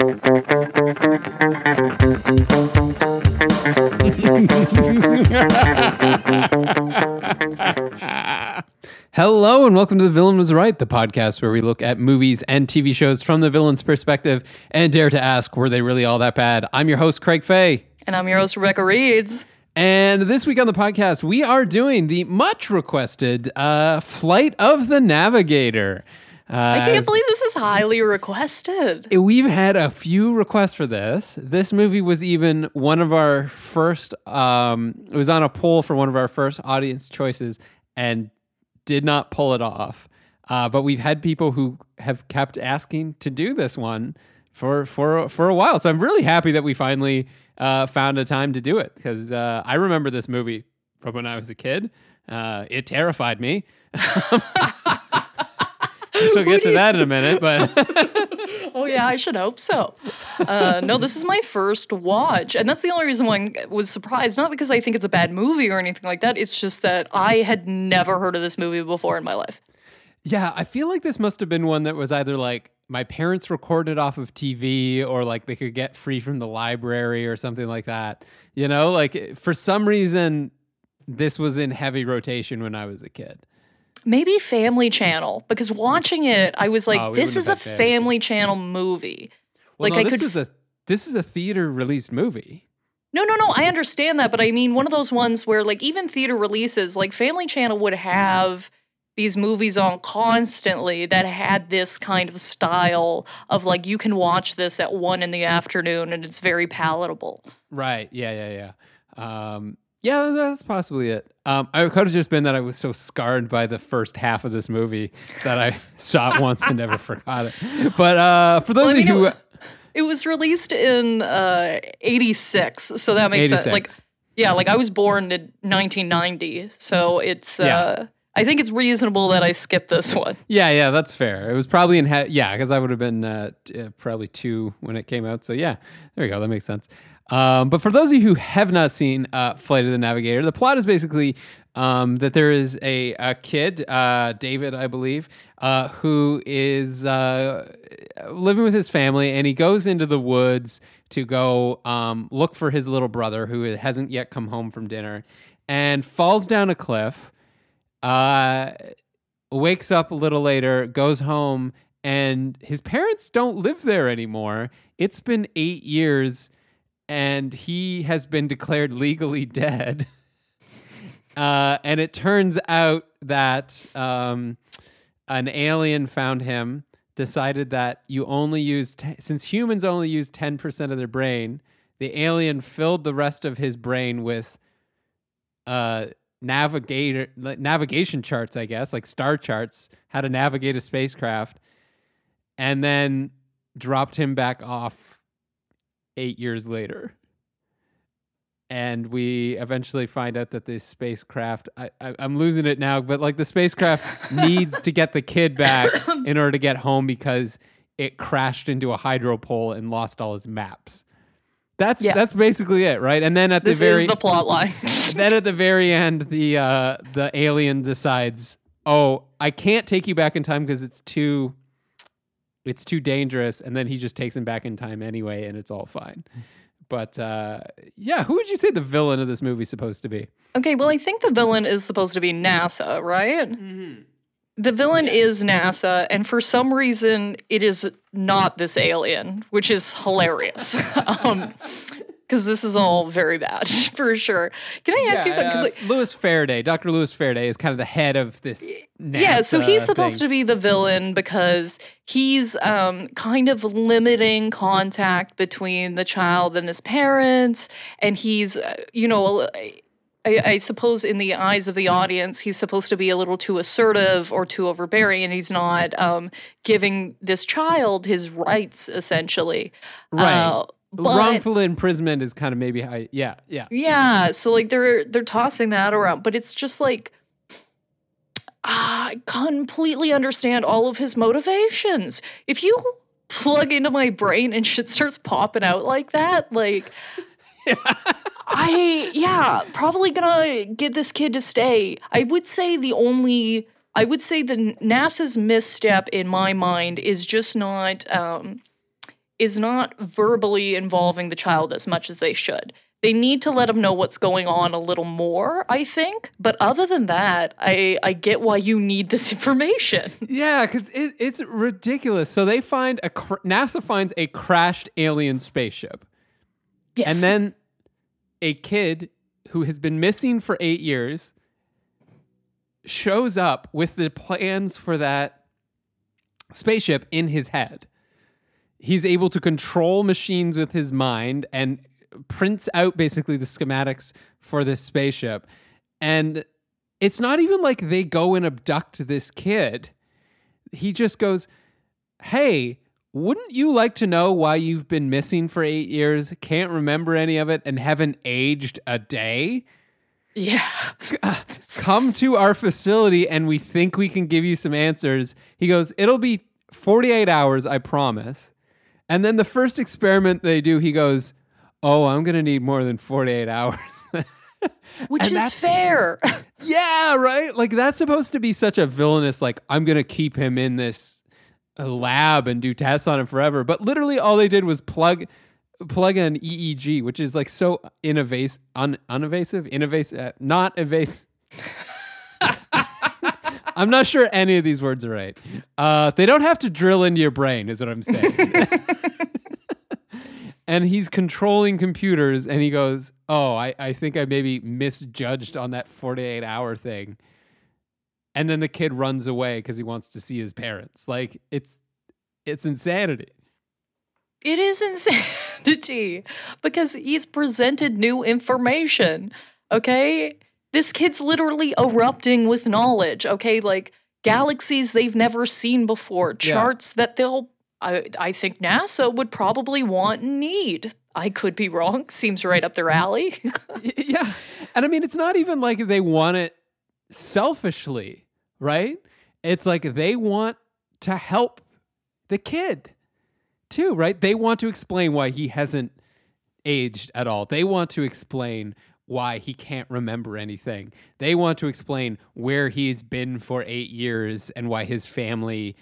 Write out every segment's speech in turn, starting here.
Hello and welcome to The Villain Was Right, the podcast where we look at movies and TV shows from the villain's perspective and dare to ask, were they really all that bad? I'm your host, Craig Fay. And I'm your host, Rebecca Reeds. And this week on the podcast, we are doing the much requested uh, Flight of the Navigator. Uh, I can't believe this is highly requested. We've had a few requests for this. This movie was even one of our first, um, it was on a poll for one of our first audience choices and did not pull it off. Uh, but we've had people who have kept asking to do this one for for for a while. So I'm really happy that we finally uh, found a time to do it because uh, I remember this movie from when I was a kid. Uh, it terrified me. We'll get to that in a minute, but oh yeah, I should hope so. Uh, no, this is my first watch, and that's the only reason why I was surprised. Not because I think it's a bad movie or anything like that. It's just that I had never heard of this movie before in my life. Yeah, I feel like this must have been one that was either like my parents recorded off of TV or like they could get free from the library or something like that. You know, like for some reason, this was in heavy rotation when I was a kid. Maybe Family Channel because watching it, I was like, Oh, "This is a Family Channel movie." Well, Like, no, I this could was a this is a theater released movie. No, no, no. I understand that, but I mean, one of those ones where, like, even theater releases, like Family Channel would have these movies on constantly that had this kind of style of like you can watch this at one in the afternoon and it's very palatable. Right. Yeah. Yeah. Yeah. Um, yeah, that's possibly it. Um, I could have just been that I was so scarred by the first half of this movie that I saw it once and never forgot it. But uh, for those Well, of you who it, was released in uh, 86, so that makes sense. Like, yeah, like I was born in 1990, so it's. Yeah. Uh, I think it's reasonable that I skipped this one. Yeah, yeah, that's fair. It was probably in he- yeah, because I would have been uh, t- uh, probably two when it came out. So yeah, there you go. That makes sense. Um, but for those of you who have not seen uh, Flight of the Navigator, the plot is basically um, that there is a, a kid, uh, David, I believe, uh, who is uh, living with his family, and he goes into the woods to go um, look for his little brother who hasn't yet come home from dinner, and falls down a cliff uh, wakes up a little later, goes home, and his parents don't live there anymore. It's been eight years, and he has been declared legally dead. uh, and it turns out that um, an alien found him, decided that you only use, t- since humans only use 10% of their brain, the alien filled the rest of his brain with uh navigator navigation charts i guess like star charts how to navigate a spacecraft and then dropped him back off eight years later and we eventually find out that this spacecraft I, I, i'm losing it now but like the spacecraft needs to get the kid back in order to get home because it crashed into a hydro pole and lost all his maps that's Yeah. that's basically it right and then at This the very is the plot line. then at the very end, the uh, the alien decides, "Oh, I can't take you back in time because it's too, it's too dangerous." And then he just takes him back in time anyway, and it's all fine. But uh, yeah, who would you say the villain of this movie is supposed to be? Okay, well, I think the villain is supposed to be NASA, right? The villain is NASA, and for some reason, it is not this alien, which is hilarious. um, because this is all very bad for sure. Can I ask you something? Because like, Louis Faraday, Dr. Louis Faraday is kind of the head of this. yeah, so he's supposed thing. to be the villain because he's um, kind of limiting contact between the child and his parents, and he's, uh, you know, I, I, suppose in the eyes of the audience, he's supposed to be a little too assertive or too overbearing, and he's not um, giving this child his rights, essentially. Right. Uh, but, Wrongful imprisonment is kind of maybe how. Yeah, yeah, yeah. So like they're they're tossing that around, but it's just like I completely understand all of his motivations. If you plug into my brain and shit starts popping out like that, like. Yeah. I yeah, probably gonna get this kid to stay. I would say the only I would say the NASA's misstep in my mind is just not um, is not verbally involving the child as much as they should. They need to let them know what's going on a little more, I think. But other than that, I I get why you need this information. Yeah, because it, it's ridiculous. So they find a cr- NASA finds a crashed alien spaceship, yes. and then a kid who has been missing for eight years shows up with the plans for that spaceship in his head. He's able to control machines with his mind and prints out basically the schematics for this spaceship. And it's not even like they go and abduct this kid. He just goes, Hey, wouldn't you like to know why you've been missing for eight years, can't remember any of it, and haven't aged a day? Yeah. Come to our facility and we think we can give you some answers. He goes, It'll be 48 hours, I promise. And then the first experiment they do, he goes, Oh, I'm going to need more than 48 hours. Which and is fair. yeah, right? Like, that's supposed to be such a villainous, like, I'm going to keep him in this lab and do tests on him forever. But literally, all they did was plug plug an EEG, which is like so innovasive, un, unevasive, innovasive, uh, not evasive. I'm not sure any of these words are right. Uh, they don't have to drill into your brain, is what I'm saying. And he's controlling computers, and he goes, "Oh, I, I think I maybe misjudged on that 48 hour thing." and then the kid runs away because he wants to see his parents. Like it's it's insanity. It is insanity because he's presented new information. Okay? This kid's literally erupting with knowledge. Okay? Like galaxies they've never seen before, charts yeah. that they'll I, I think NASA would probably want and need. I could be wrong. Seems right up their alley. yeah. And I mean, it's not even like they want it selfishly, right? It's like they want to help the kid too, right? They want to explain why he hasn't aged at all. They want to explain why he can't remember anything. They want to explain where he's been for eight years and why his family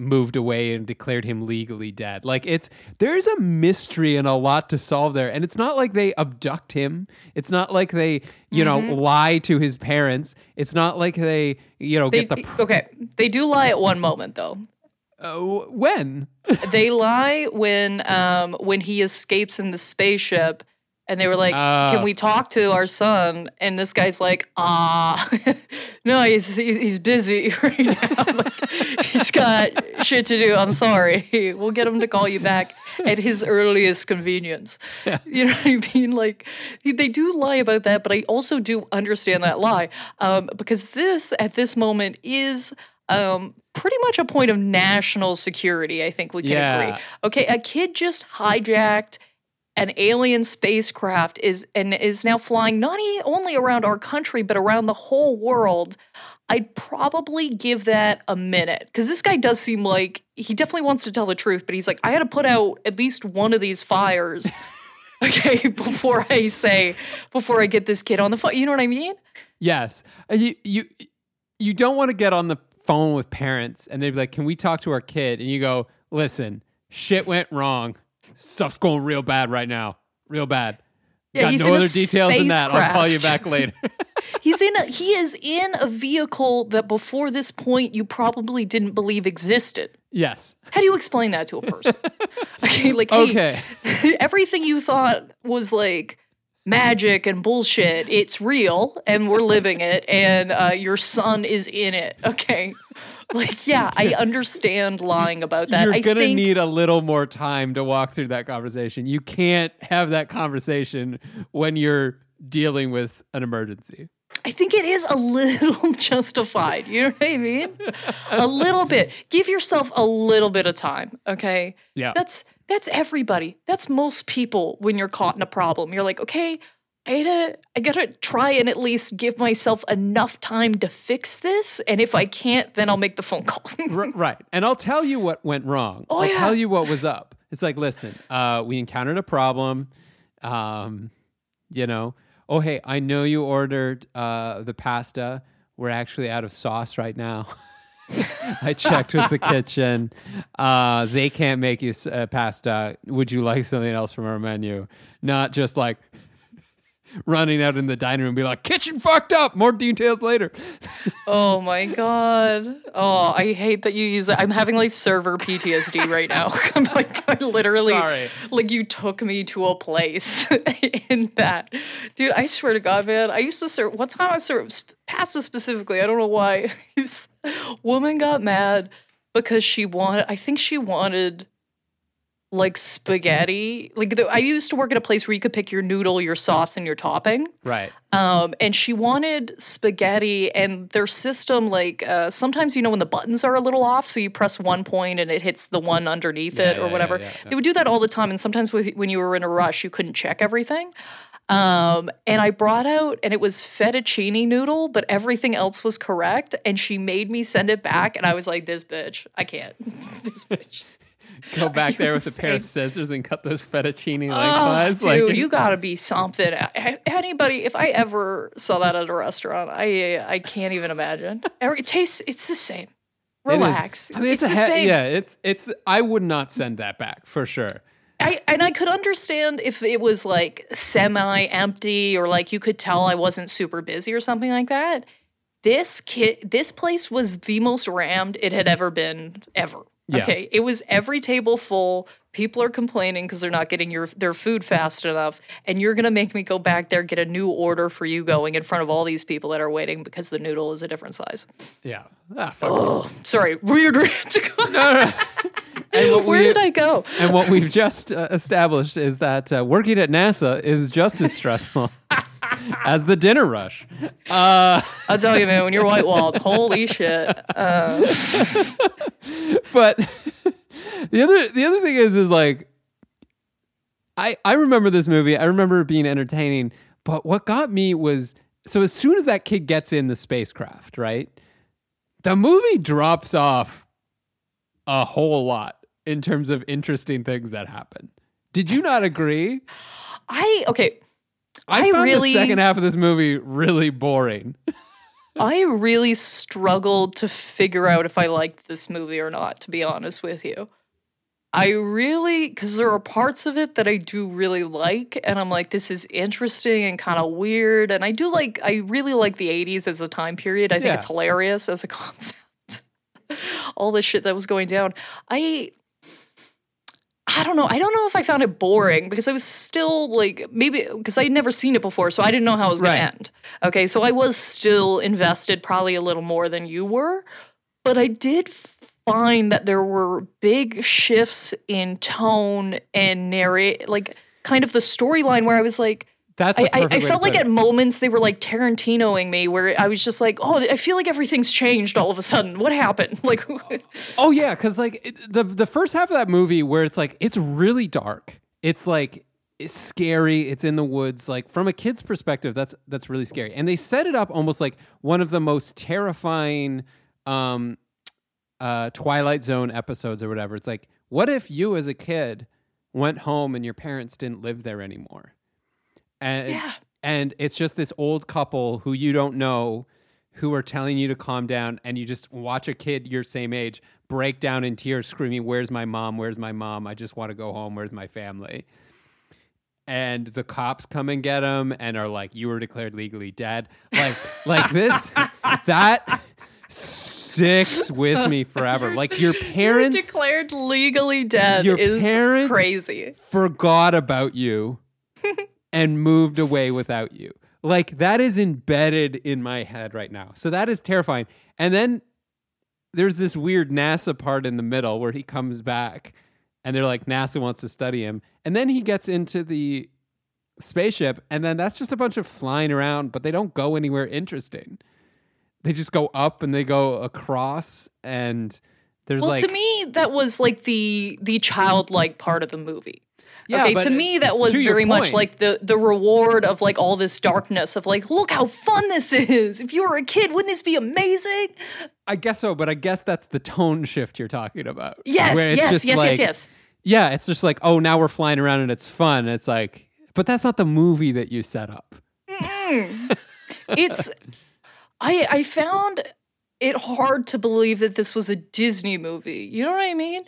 moved away and declared him legally dead. Like it's there's a mystery and a lot to solve there. And it's not like they abduct him. It's not like they, you mm-hmm. know, lie to his parents. It's not like they, you know, they, get the pr- Okay. They do lie at one moment though. Uh, when? they lie when um when he escapes in the spaceship and they were like, uh, "Can we talk to our son?" And this guy's like, "Ah, no, he's he's busy right now. like, he's got shit to do. I'm sorry. We'll get him to call you back at his earliest convenience." Yeah. You know what I mean? Like they do lie about that, but I also do understand that lie um, because this at this moment is um, pretty much a point of national security. I think we can yeah. agree. Okay, a kid just hijacked an alien spacecraft is and is now flying not only around our country but around the whole world i'd probably give that a minute. Because this guy does seem like he definitely wants to tell the truth but he's like i had to put out at least one of these fires okay before i say before i get this kid on the phone. You know what i mean? Yes. Uh, you you you don't want to get on the phone with parents and they'd be like can we talk to our kid? And you go listen shit went wrong stuff's going real bad right now. Real bad. Yeah, Got no other details than that. Crash. I'll call you back later. he's in a he is in a vehicle that before this point you probably didn't believe existed. Yes. How do you explain that to a person? okay, like hey, okay. everything you thought was like magic and bullshit, it's real and we're living it and uh, your son is in it. Okay. Like yeah i understand lying about that you're gonna think... need a little more time to walk through that conversation you can't have that conversation when you're dealing with an emergency. I think it is a little justified. You know what I mean? a little bit. Give yourself a little bit of time, okay? Yeah. That's that's everybody. That's most people when you're caught in a problem. You're like, okay, I gotta I gotta try and at least give myself enough time to fix this. And if I can't, then I'll make the phone call. R- right. And I'll tell you what went wrong. Oh, I'll yeah. tell you what was up. It's like, listen, uh, we encountered a problem. Um, you know, oh hey, I know you ordered uh, the pasta. We're actually out of sauce right now. I checked with the kitchen. Uh, they can't make you uh, pasta. Would you like something else from our menu? Not just like running out in the dining room and be like, kitchen fucked up. More details later. oh my god. Oh, I hate that you use that. I'm having like server PTSD right now. I'm like I literally Sorry. like you took me to a place in that. Dude, I swear to God, man. I used to serve one time I served pasta specifically. I don't know why. This woman got mad because she wanted I think she wanted like spaghetti. Like the, I used to work at a place where you could pick your noodle, your sauce, and your topping. Right. Um, and she wanted spaghetti, and their system, like uh, sometimes you know when the buttons are a little off, so you press one point and it hits the one underneath Yeah, it or yeah, whatever. yeah. They would do that all the time, and sometimes with, when you were in a rush, you couldn't check everything. Um, and I brought out, and it was fettuccine noodle, but everything else was correct. And she made me send it back, and I was like, "This bitch, I can't. this bitch." Go back there with a pair of scissors and cut those fettuccine Oh, lengthwise. dude, like, you gotta be something. Anybody, if I ever saw that at a restaurant, I I can't even imagine. Every- It tastes, it's the same. it Relax. I mean, it's, it's the he- same. Yeah, it's it's. I would not send that back for sure. I and I could understand if it was like semi-empty or like you could tell I wasn't super busy or something like that. This kit, this place was the most rammed it had ever been ever. Yeah. Okay, it was every table full. People are complaining because they're not getting your their food fast enough, and you're gonna make me go back there get a new order for you going in front of all these people that are waiting because the noodle is a different size. Yeah. Ah. Oh, sorry, weird rant to go. No, no, no. And what Where we- did I go? And what we've just uh, established is that uh, working at NASA is just as stressful as the dinner rush. Uh, I'll tell you, man, when you're white walled, holy shit. Uh, but the other the other thing is is like I I remember this movie. I remember it being entertaining, but what got me was so as soon as that kid gets in the spacecraft, right? The movie drops off a whole lot in terms of interesting things that happen. Did you not agree? I okay. I, I found really- the second half of this movie really boring. I really struggled to figure out if I liked this movie or not, to be honest with you. I really, because there are parts of it that I do really like, and I'm like, this is interesting and kind of weird. And I do like, I really like the 80s as a time period. I think Yeah. it's hilarious as a concept. All the shit that was going down. I, I don't know. I don't know if I found it boring because I was still like maybe because I'd never seen it before, so I didn't know how it was going Right. to end. Okay, so I was still invested, probably a little more than you were, but I did find that there were big shifts in tone and narrate, like kind of the storyline where I was like, That's I, I, I felt like put at moments they were like Tarantinoing me, where I was just like, oh, I feel like everything's changed all of a sudden. What happened? Like, Oh yeah, because like it, the the first half of that movie where it's like it's really dark. It's like it's scary. It's in the woods. Like from a kid's perspective, that's that's really scary. And they set it up almost like one of the most terrifying um, uh, Twilight Zone episodes or whatever. It's like, what if you as a kid went home and your parents didn't live there anymore? And Yeah. and it's just this old couple who you don't know who are telling you to calm down and you just watch a kid your same age break down in tears screaming where's my mom? Where's my mom? I just want to go home. Where's my family? And the cops come and get him and are like you were declared legally dead. Like like this that sticks with me forever. Like your parents declared legally dead Your is parents- crazy. forgot about you and moved away without you. Like that is embedded in my head right now. So that is terrifying. And then there's this weird NASA part in the middle where he comes back and they're like NASA wants to study him. And then he gets into the spaceship, and then that's just a bunch of flying around, but they don't go anywhere interesting. They just go up and they go across, and there's well, like to me, that was like the the childlike part of the movie. Yeah, okay, to me that was very much like the the reward of like all this darkness of like, look how fun this is. If you were a kid, wouldn't this be amazing? I guess so, but I guess that's the tone shift you're talking about. Yes, yes, yes, like- yes, yes. Yeah, it's just like, oh, now we're flying around and it's fun. It's like, but that's not the movie that you set up. It's I I found it hard to believe that this was a Disney movie. You know what I mean?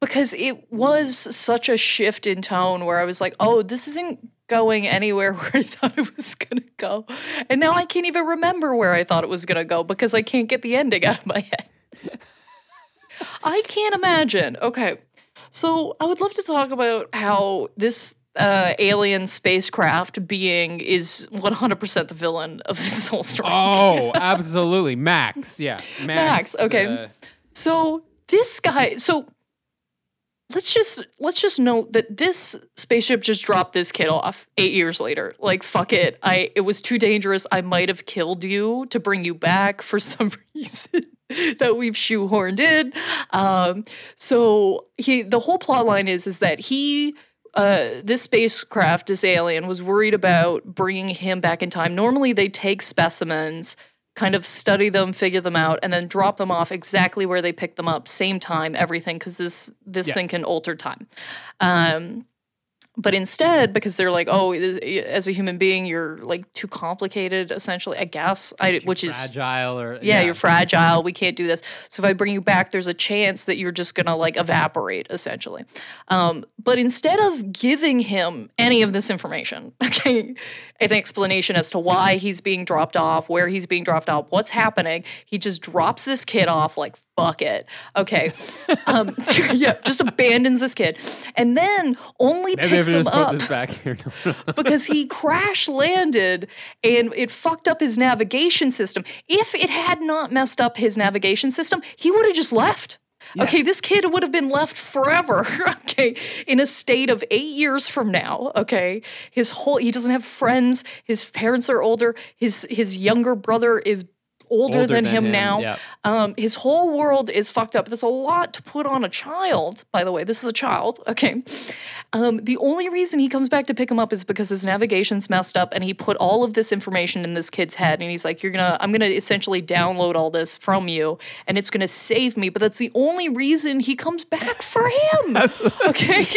Because it was such a shift in tone where I was like, "Oh, this isn't going anywhere where I thought it was going to go." And now I can't even remember where I thought it was going to go because I can't get the ending out of my head. I can't imagine. Okay. So, I would love to talk about how this uh, alien spacecraft being is 100% the villain of this whole story. Oh, absolutely. Max. Yeah. Max. Max, okay. uh, So this guy, so let's just let's just note that this spaceship just dropped this kid off 8 years later. Like fuck it. I it was too dangerous. I might have killed you to bring you back for some reason that we've shoehorned in. Um so he the whole plot line is is that he uh, this spacecraft, this alien, was worried about bringing him back in time. Normally, they take specimens, kind of study them, figure them out, and then drop them off exactly where they pick them up, same time, everything, because this this thing can alter time. Um, but instead, because they're like, oh, as a human being, you're like too complicated, essentially. I guess, I, you're which is fragile or yeah, you're fragile. We can't do this. So if I bring you back, there's a chance that you're just gonna like evaporate, essentially. Um, but instead of giving him any of this information, okay, an explanation as to why he's being dropped off, where he's being dropped off, what's happening, he just drops this kid off like fuck it. Okay, um, yeah, just abandons this kid, and then only Maybe picks him up this back here. No, no. because he crash landed and it fucked up his navigation system. If it had not messed up his navigation system, he would have just left. Okay, this kid would have been left forever. Okay, in a state of eight years from now. Okay, his whole he doesn't have friends. His parents are older. His his younger brother is older, Older than, than him, him, now. yeah. Um, his whole world is fucked up. There's a lot to put on a child, by the way. This is a child, okay? Um, the only reason he comes back to pick him up is because his navigation's messed up and he put all of this information in this kid's head. And he's like, You're gonna, I'm gonna essentially download all this from you and it's gonna save me. But that's the only reason he comes back for him, okay?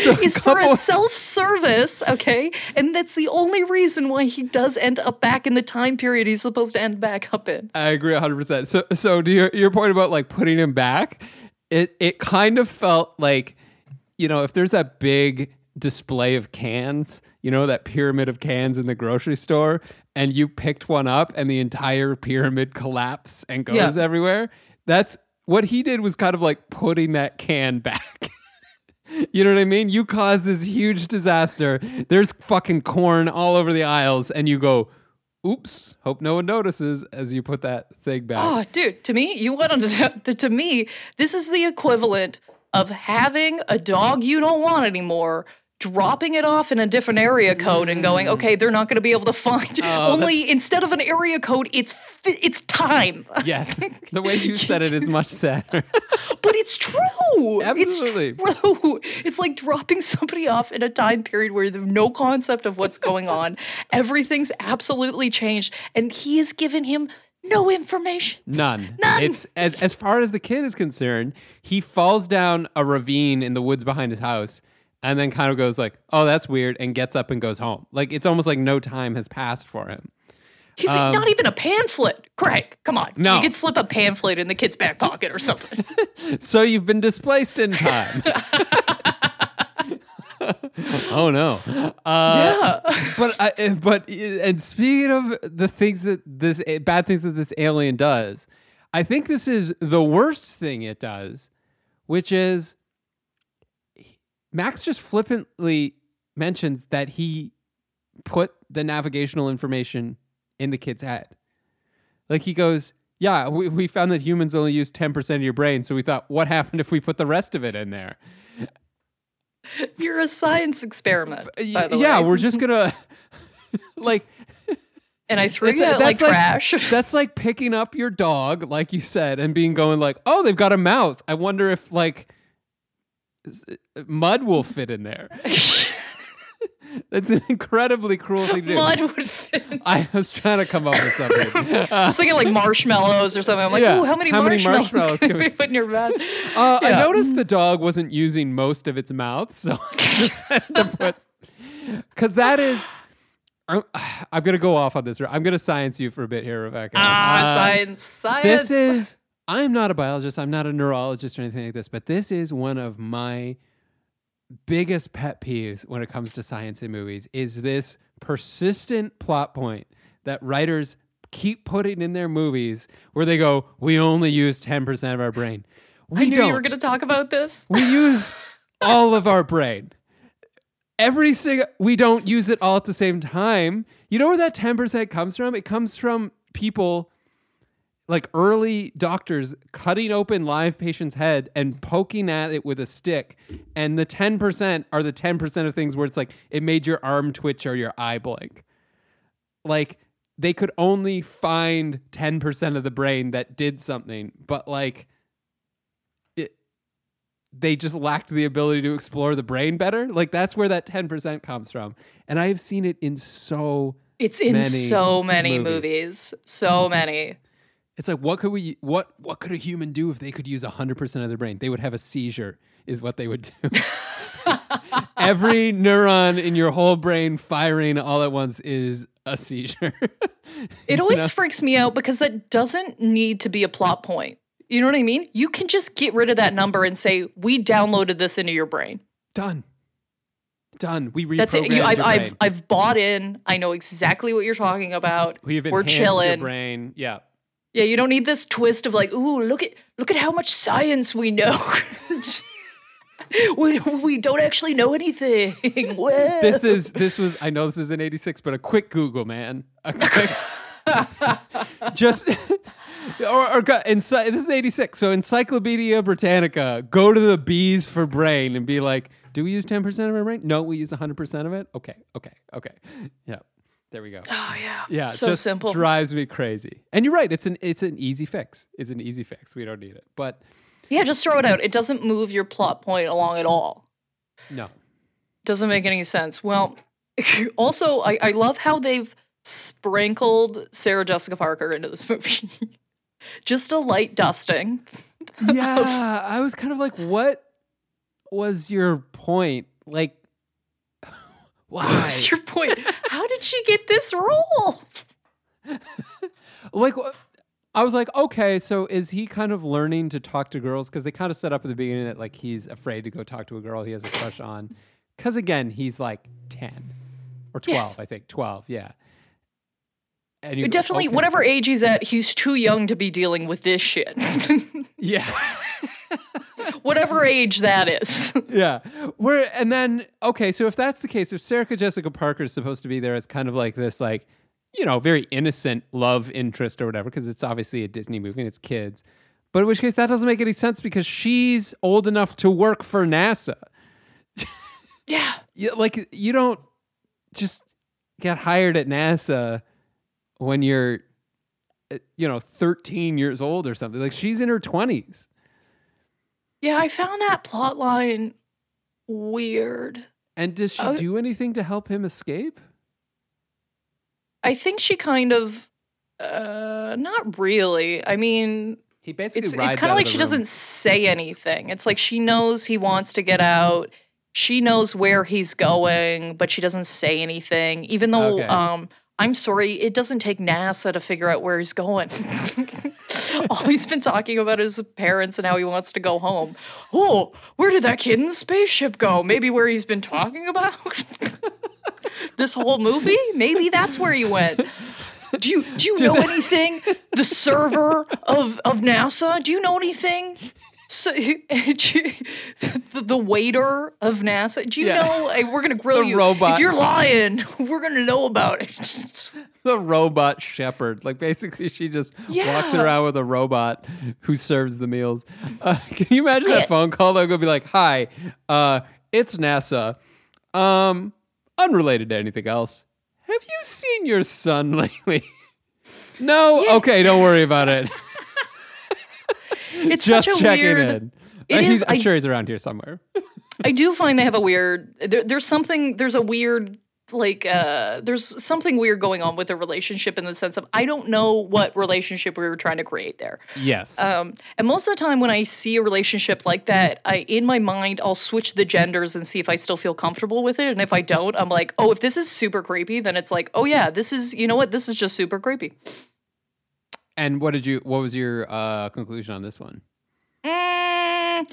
So a for a self service, okay? And that's the only reason why he does end up back in the time period he's supposed to end back up in. I agree 100%. So so to your, your point about like putting him back, it it kind of felt like you know, if there's that big display of cans, you know, that pyramid of cans in the grocery store and you picked one up and the entire pyramid collapses and goes Yeah. everywhere, that's what he did was kind of like putting that can back. You know what I mean? You cause this huge disaster. There's fucking corn all over the aisles, and you go, oops, hope no one notices as you put that thing back. Oh, dude, to me, you went on to, to me, this is the equivalent of having a dog you don't want anymore, dropping it off in a different area code and going, okay, they're not going to be able to find. Oh, Only instead of an area code, it's it's time. Yes, the way you said it is much sadder. But it's true. Absolutely. It's true. It's like dropping somebody off in a time period where they have no concept of what's going on. Everything's absolutely changed, and he has given him no information. None. None. It's as as far as the kid is concerned, he falls down a ravine in the woods behind his house and then kind of goes like, "Oh, that's weird," and gets up and goes home. Like it's almost like no time has passed for him. He's Um, not even a pamphlet. Craig, come on. No. You could slip a pamphlet in the kid's back pocket or something. So you've been displaced in time. oh no. Uh, yeah. but I, eh, but eh, and speaking of the things that this eh, bad things that this alien does, I think this is the worst thing it does, which is Max just flippantly mentions that he put the navigational information in the kid's head. Like he goes, "Yeah, we, we found that humans only use ten percent of your brain, so we thought, what happened if we put the rest of it in there?" You're a science experiment, uh, the yeah, way. we're just gonna like and I threw It's- you out like like- trash. that's like picking up your dog, like you said, and being going like, oh, they've got a mouth. I wonder if like uh, mud will fit in there. That's an incredibly cruel thing to do. Mud would fit. I was trying to come up with something. I was thinking like marshmallows or something. I'm like, Yeah, ooh, how many how many marshmallows, marshmallows can can we put in your bed? Uh, I noticed the dog wasn't using most of its mouth, so I decided to put because that is. I'm, I'm gonna go off on this. I'm gonna science you for a bit here, Rebecca. Ah, Uh, science, science. This is. I'm not a biologist. I'm not a neurologist or anything like this, but this is one of my biggest pet peeves when it comes to science in movies. Is this persistent plot point that writers keep putting in their movies where they go, "We only use 10% of our brain." We I knew don't. you were going to talk about this. We use all of our brain. Every single we don't use it all at the same time. You know where that 10% comes from? It comes from people like early doctors cutting open live patient's head and poking at it with a stick. And the 10% are the 10% of things where it's like it made your arm twitch or your eye blink. Like they could only find 10% of the brain that did something, but like it they just lacked the ability to explore the brain better. Like that's where that 10% comes from. And I have seen it in so It's in many so many movies. movies. So many. It's like what could we what what could a human do if they could use 100% of their brain? They would have a seizure is what they would do. Every neuron in your whole brain firing all at once is a seizure. It always know? freaks me out because that doesn't need to be a plot point. You know what I mean? You can just get rid of that number and say, we downloaded this into your brain. Done. Done. We reprogrammed That's it. You, I've, I've. I've bought in. I know exactly what you're talking about. We've We're enhanced your brain. Yeah. Yeah, you don't need this twist of like, ooh, look at look at how much science we know. we, we don't actually know anything. This is this was I know this is an 86 but a quick google man. A quick just or, or this is 86 so encyclopedia britannica go to the bees for brain and be like do we use 10% of our brain no we use 100% of it okay okay okay yeah there we go oh yeah. yeah So just simple. drives me crazy and you're right it's an it's an easy fix it's an easy fix we don't need it but Yeah, just throw it out. It doesn't move your plot point along at all. no Doesn't make any sense. Well, also, I, I love how they've sprinkled Sarah Jessica Parker into this movie. Just a light dusting. yeah i was kind of like what was your point like why What's your point? How did she get this role? like I was like, okay, so is he kind of learning to talk to girls? Because they kind of set up at the beginning that like he's afraid to go talk to a girl he has a crush on. Because again, he's like ten or twelve, Yes. I think twelve, yeah. And you Definitely, okay. whatever age he's at, he's too young to be dealing with this shit. Yeah, whatever age that is. yeah. Where and then okay, so if that's the case, if Sarah Jessica Parker is supposed to be there as kind of like this, like you know, very innocent love interest or whatever, because it's obviously a Disney movie and it's kids. But in which case, that doesn't make any sense because she's old enough to work for NASA. yeah. Like you don't just get hired at NASA when you're uh, you know 13 years old or something. Like she's in her 20s. Yeah, I found that plot line weird. And does she Oh. do anything to help him escape? I think she kind of uh not really. I mean, He basically it's it's kind of like she room. doesn't say anything. It's like she knows he wants to get out. She knows where he's going, but she doesn't say anything. Even though Okay. um I'm sorry, it doesn't take NASA to figure out where he's going. All he's been talking about is his parents and how he wants to go home. Oh, where did that kid in the spaceship go? Maybe where he's been talking about this whole movie? Maybe that's where he went. Do you do you know anything? The server of of NASA? Do you know anything? So, the, waiter of NASA. Do you Yeah. know? eh, We're gonna grill The you. robot. If you're lying, we're gonna know about it. the robot shepherd. Like basically, she just walks around with a robot who serves the meals. Uh, can you imagine that phone call? They'll go be like, "Hi, uh, it's NASA. Um, unrelated to anything else. Have you seen your son lately? no. Okay, don't worry about it. It's Just such a checking weird. in. It Uh, he's, is- I'm I- sure he's around here somewhere. I do find they have a weird. There, there's something. There's a weird. Like, uh, there's something weird going on with the relationship in the sense of I don't know what relationship we were trying to create there. yes. Um, and most of the time, when I see a relationship like that, I in my mind I'll switch the genders and see if I still feel comfortable with it. And if I don't, I'm like, oh, if this is super creepy, then it's like, oh yeah, this is you know what, this is just super creepy. and what did you? What was your uh, conclusion on this one? Mm,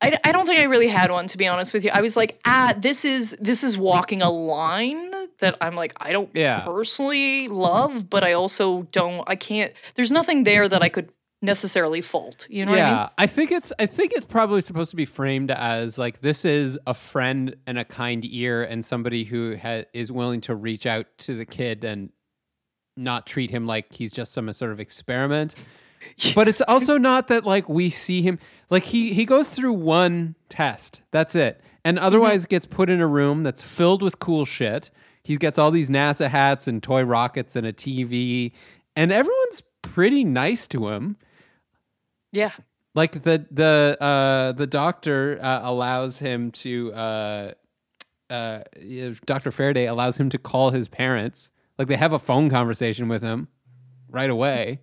I, I don't think I really had one to be honest with you. I was like, ah, this is this is walking a line that I'm like, I don't Yeah. personally love, but I also don't. I can't. There's nothing there that I could necessarily fault. You know yeah, what I mean? I think it's I think it's probably supposed to be framed as like this is a friend and a kind ear and somebody who ha- is willing to reach out to the kid and not treat him like he's just some sort of experiment. But it's also not that like we see him like he he goes through one test. That's it. And otherwise gets put in a room that's filled with cool shit. He gets all these NASA hats and toy rockets and a TV and everyone's pretty nice to him Yeah. like the the uh the doctor uh, allows him to uh uh Dr. Faraday allows him to call his parents like they have a phone conversation with him right away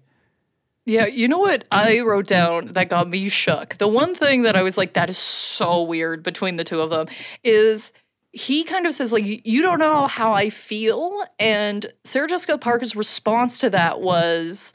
Yeah, you know what I wrote down that got me shook? The one thing that I was like, that is so weird between the two of them is he kind of says, like, you don't know how I feel. And Sarah Jessica Parker's response to that was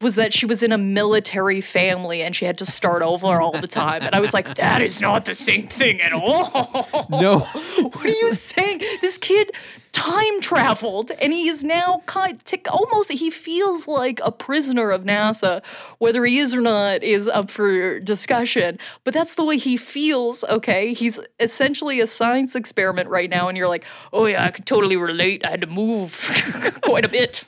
was that she was in a military family and she had to start over all the time. And I was like, that is not the same thing at all. No. what are you saying? This kid time traveled and he is now kind tick almost he feels like a prisoner of NASA. Whether he is or not is up for discussion. But that's the way he feels, okay? He's essentially a science experiment right now, and you're like, oh yeah, I could totally relate. I had to move quite a bit.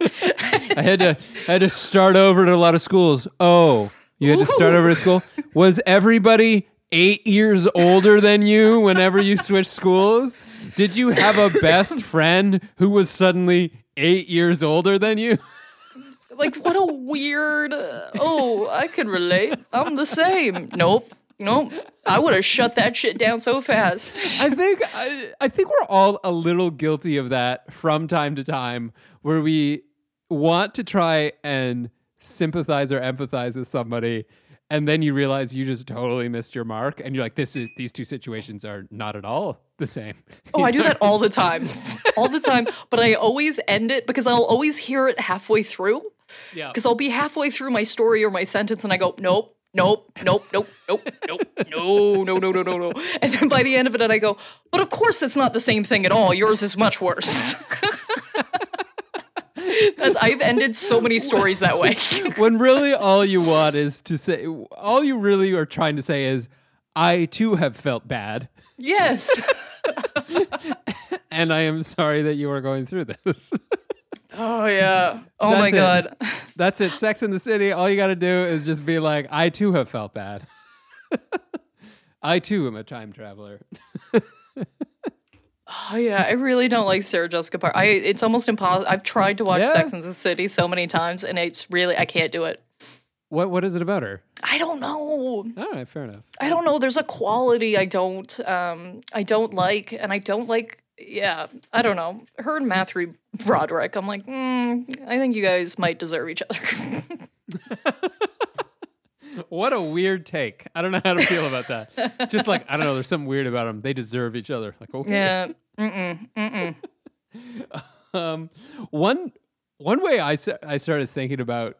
I had to I had to start over at a lot of schools oh you had to start over to school was everybody 8 years older than you whenever you switched schools did you have a best friend who was suddenly 8 years older than you? Like what a weird uh, oh i could relate. I'm the same. Nope. Nope. I would have shut that shit down so fast. I think I, I think we're all a little guilty of that from time to time, where we want to try and sympathize or empathize with somebody, and then you realize you just totally missed your mark, and you're like, "This is these two situations are not at all the same." oh i do that all the time all the time but i always end it because i'll always hear it halfway through Yeah. because i'll be halfway through my story or my sentence and i go nope Nope, nope, nope, nope, nope, no, no, no, no, no, no. And then by the end of it, I go, but of course that's not the same thing at all. Yours is much worse. That's, I've ended so many stories that way. when really all you want is to say, all you really are trying to say is, "I too have felt bad, yes. and I am sorry that you are going through this." Oh yeah. Oh my it. god. That's it. Sex in the City. All you got to do is just be like, I too have felt bad. I too am a time traveler. Oh yeah. I really don't like Sarah Jessica Parker. I it's almost impossible. I've tried to watch Yeah. Sex in the City so many times, and it's really I can't do it. What What is it about her? I don't know. All right, fair enough. I don't know. There's a quality I don't um I don't like, and I don't like. Yeah, I don't know. Her and Matthew Broderick. I'm like, mm, I think you guys might deserve each other. What a weird take. I don't know how to feel about that. just like I don't know. There's something weird about them. They deserve each other. Like okay. yeah. Mm-mm. Mm-mm. Um, one one way I I started thinking about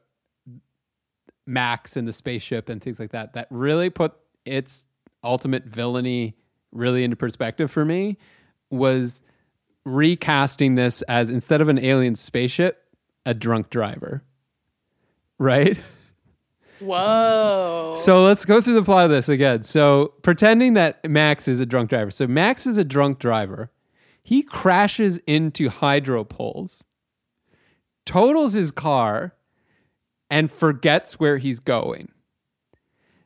Max and the spaceship and things like that that really put its ultimate villainy really into perspective for me was recasting this as instead of an alien spaceship, a drunk driver. Right? Whoa. So let's go through the plot of this again. So pretending that Max is a drunk driver. So Max is a drunk driver. He crashes into hydro poles, totals his car, and forgets where he's going.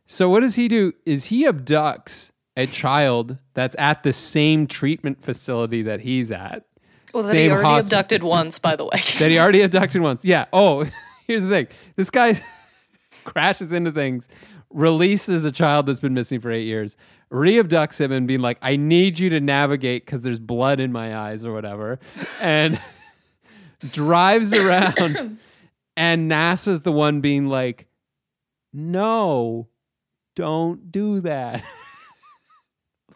So what does he do? Is he abducts a child that's at the same treatment facility that he's at. Well, that he already hosp- abducted once, by the way. that he already abducted once. Yeah. Oh, here's the thing. This guy crashes into things, releases a child that's been missing for eight years, reabducts him and being like, I need you to navigate because there's blood in my eyes or whatever. And drives around. and NASA's the one being like, no, don't do that.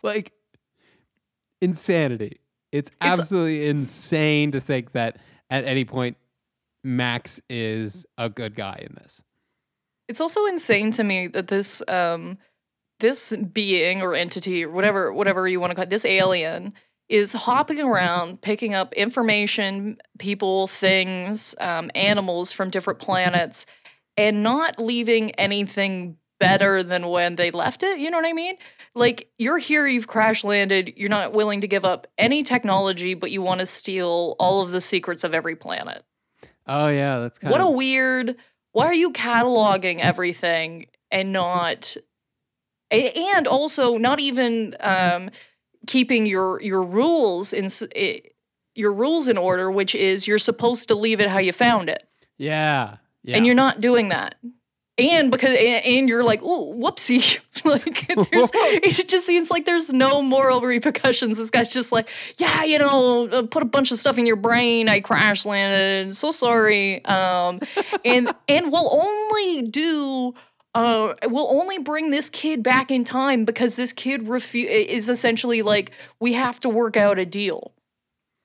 like, insanity. It's It's- absolutely insane to think that at any point Max is a good guy in this. It's also insane to me that this um this being or entity or whatever whatever you want to call it, this alien is hopping around picking up information, people, things, um, animals from different planets and not leaving anything better than when they left it. You know what I mean? Like you're here, you've crash landed, you're not willing to give up any technology, but you want to steal all of the secrets of every planet. Oh yeah, that's kind What of a weird. Why are you cataloging everything and not, and also not even um, keeping your your rules in your rules in order, which is you're supposed to leave it how you found it, yeah, yeah. and you're not doing that. And because and, you're like, oh, whoopsie! like there's, it just seems like there's no moral repercussions. This guy's just like, yeah, you know, uh, put a bunch of stuff in your brain. I crash landed. So sorry. Um, and and we'll only do. Uh, we'll only bring this kid back in time because this kid refu- is essentially like, we have to work out a deal.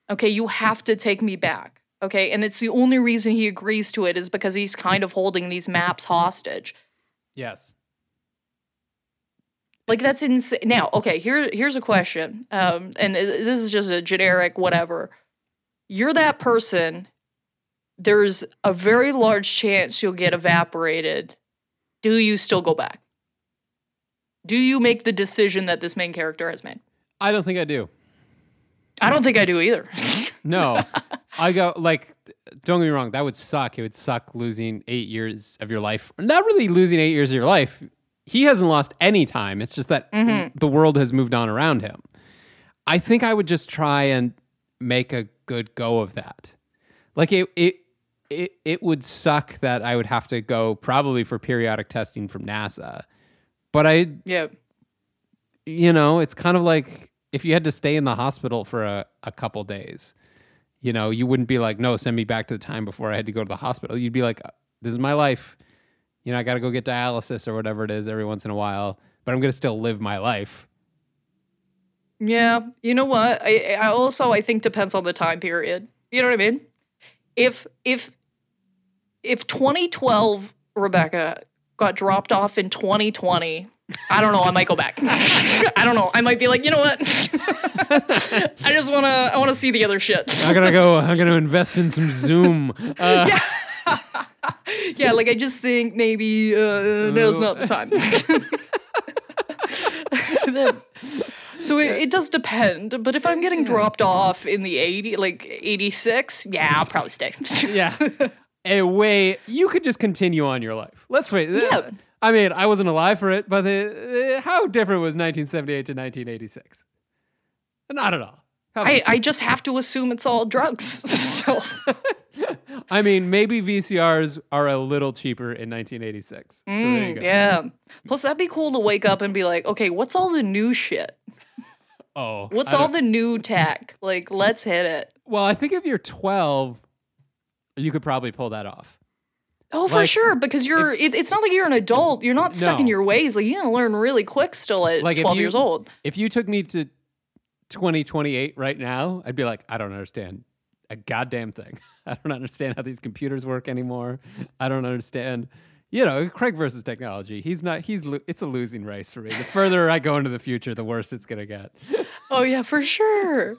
Okay, you have to take me back. Okay, and it's the only reason he agrees to it is because he's kind of holding these maps hostage. yes. Like that's insane. Now, okay, here here's a question. Um, and this is just a generic whatever. You're that person. There's a very large chance you'll get evaporated. Do you still go back? Do you make the decision that this main character has made? I don't think I do. I don't think I do either. No, I go like. Don't get me wrong. That would suck. It would suck losing eight years of your life. Not really losing eight years of your life. He hasn't lost any time. It's just that mm-hmm. the world has moved on around him. I think I would just try and make a good go of that. Like it, it, it, it would suck that I would have to go probably for periodic testing from NASA. But I, yeah. you know, it's kind of like if you had to stay in the hospital for a, a couple days, you know, you wouldn't be like, no, send me back to the time before I had to go to the hospital. You'd be like, uh, this is my life. You know, I got to go get dialysis or whatever it is every once in a while, but I'm going to still live my life. Yeah, you know what? I, I also I think depends on the time period. You know what I mean? If if if 2012 Rebecca got dropped off in 2020, I don't know. I might go back. I don't know. I might be like, you know what? I just wanna I wanna see the other shit. I'm going to go, I'm going to invest in some Zoom. Uh, yeah, like I just think maybe uh, now's not the time. so it, it does depend, but if I'm getting dropped off in the 80, like 86, yeah, I'll probably stay. yeah. A way you could just continue on your life. Let's wait. Yeah. I mean, I wasn't alive for it, but the, uh, how different was 1978 to 1986? Not at all. I, I just have to assume it's all drugs. so I mean, maybe VCRs are a little cheaper in 1986. So Mm, yeah. Plus, that'd be cool to wake up and be like, okay, what's all the new shit? Oh, What's all the new tech? Like, let's hit it. Well, I think if you're 12, you could probably pull that off. Oh, for Like, sure, because you're. It, it's not like you're an adult. You're not stuck in your ways. Like you can learn really quick still at Like, 12 you- years old. If you took me to 2028 right now, I'd be like, I don't understand a goddamn thing. I don't understand how these computers work anymore. I don't understand. You know, Craig versus technology. He's not. He's. lo- It's a losing race for me. The further I go into the future, the worse it's gonna get. Oh yeah, for sure.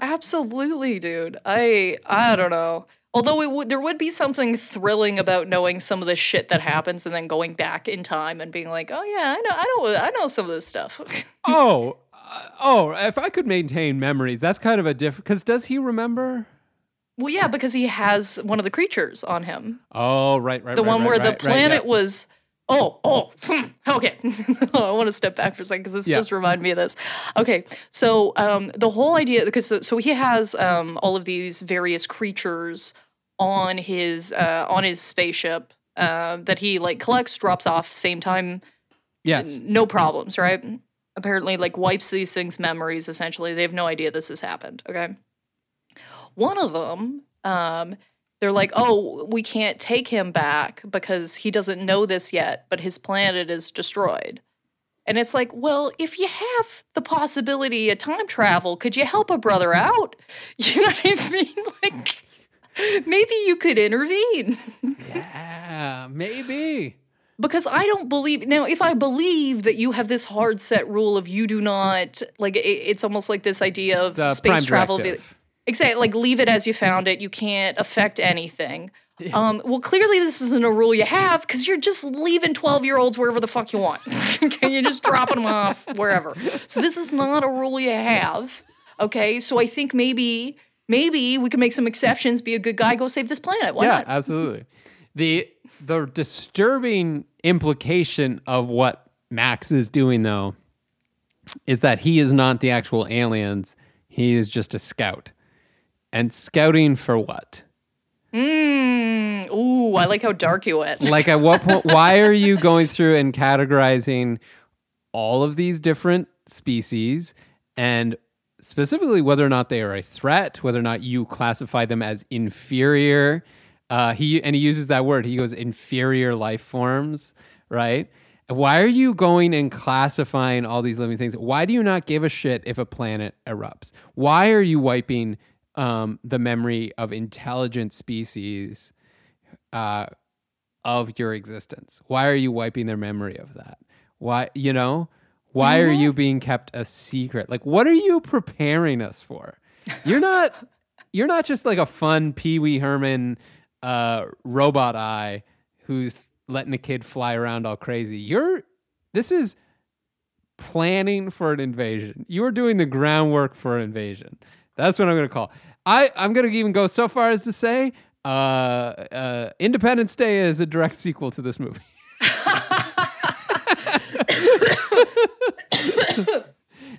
Absolutely, dude. I I don't know. Although it would there would be something thrilling about knowing some of the shit that happens and then going back in time and being like, "Oh yeah, I know I know I know some of this stuff." oh, uh, oh! If I could maintain memories, that's kind of a different. Because does he remember? well, yeah, because he has one of the creatures on him. Oh, right, right. The right, one right, where right, the planet yeah. was Oh, oh, hmm, okay. I want to step back for a second because this Yeah. just reminded me of this. Okay, so um, the whole idea, because so, so he has um, all of these various creatures on his uh, on his spaceship uh, that he like collects, drops off, same time, Yes. no problems, right? Apparently, like wipes these things' memories. Essentially, they have no idea this has happened. Okay, one of them, um, they're like, "Oh, we can't take him back because he doesn't know this yet, but his planet is destroyed." And it's like, well, if you have the possibility of time travel, could you help a brother out? You know what I mean? Like, maybe you could intervene. Yeah, maybe. because I don't believe now. If I believe that you have this hard set rule of you do not like, it, it's almost like this idea of The space travel. directive. Exactly, like leave it as you found it. You can't affect anything. Um, well, clearly this isn't a rule you have because you're just leaving twelve year olds wherever the fuck you want. okay, you're just dropping them off wherever. So this is not a rule you have. Okay, so I think maybe maybe we can make some exceptions. Be a good guy. Go save this planet. Why yeah, not? absolutely. The the disturbing implication of what Max is doing though is that he is not the actual aliens. He is just a scout. And scouting for what? Mm, ooh, I like how dark you went. Like at what point why are you going through and categorizing all of these different species and specifically whether or not they are a threat, whether or not you classify them as inferior. Uh, he and he uses that word. He goes inferior life forms, right? Why are you going and classifying all these living things? Why do you not give a shit if a planet erupts? Why are you wiping um, the memory of intelligent species uh, of your existence? Why are you wiping their memory of that? Why, you know, why are you being kept a secret? Like, what are you preparing us for? You're not, you're not just like a fun Pee Wee Herman uh, robot eye who's letting a kid fly around all crazy. You're, this is planning for an invasion. You are doing the groundwork for an invasion. That's what I'm going to call. I I'm going to even go so far as to say uh, uh, Independence Day is a direct sequel to this movie.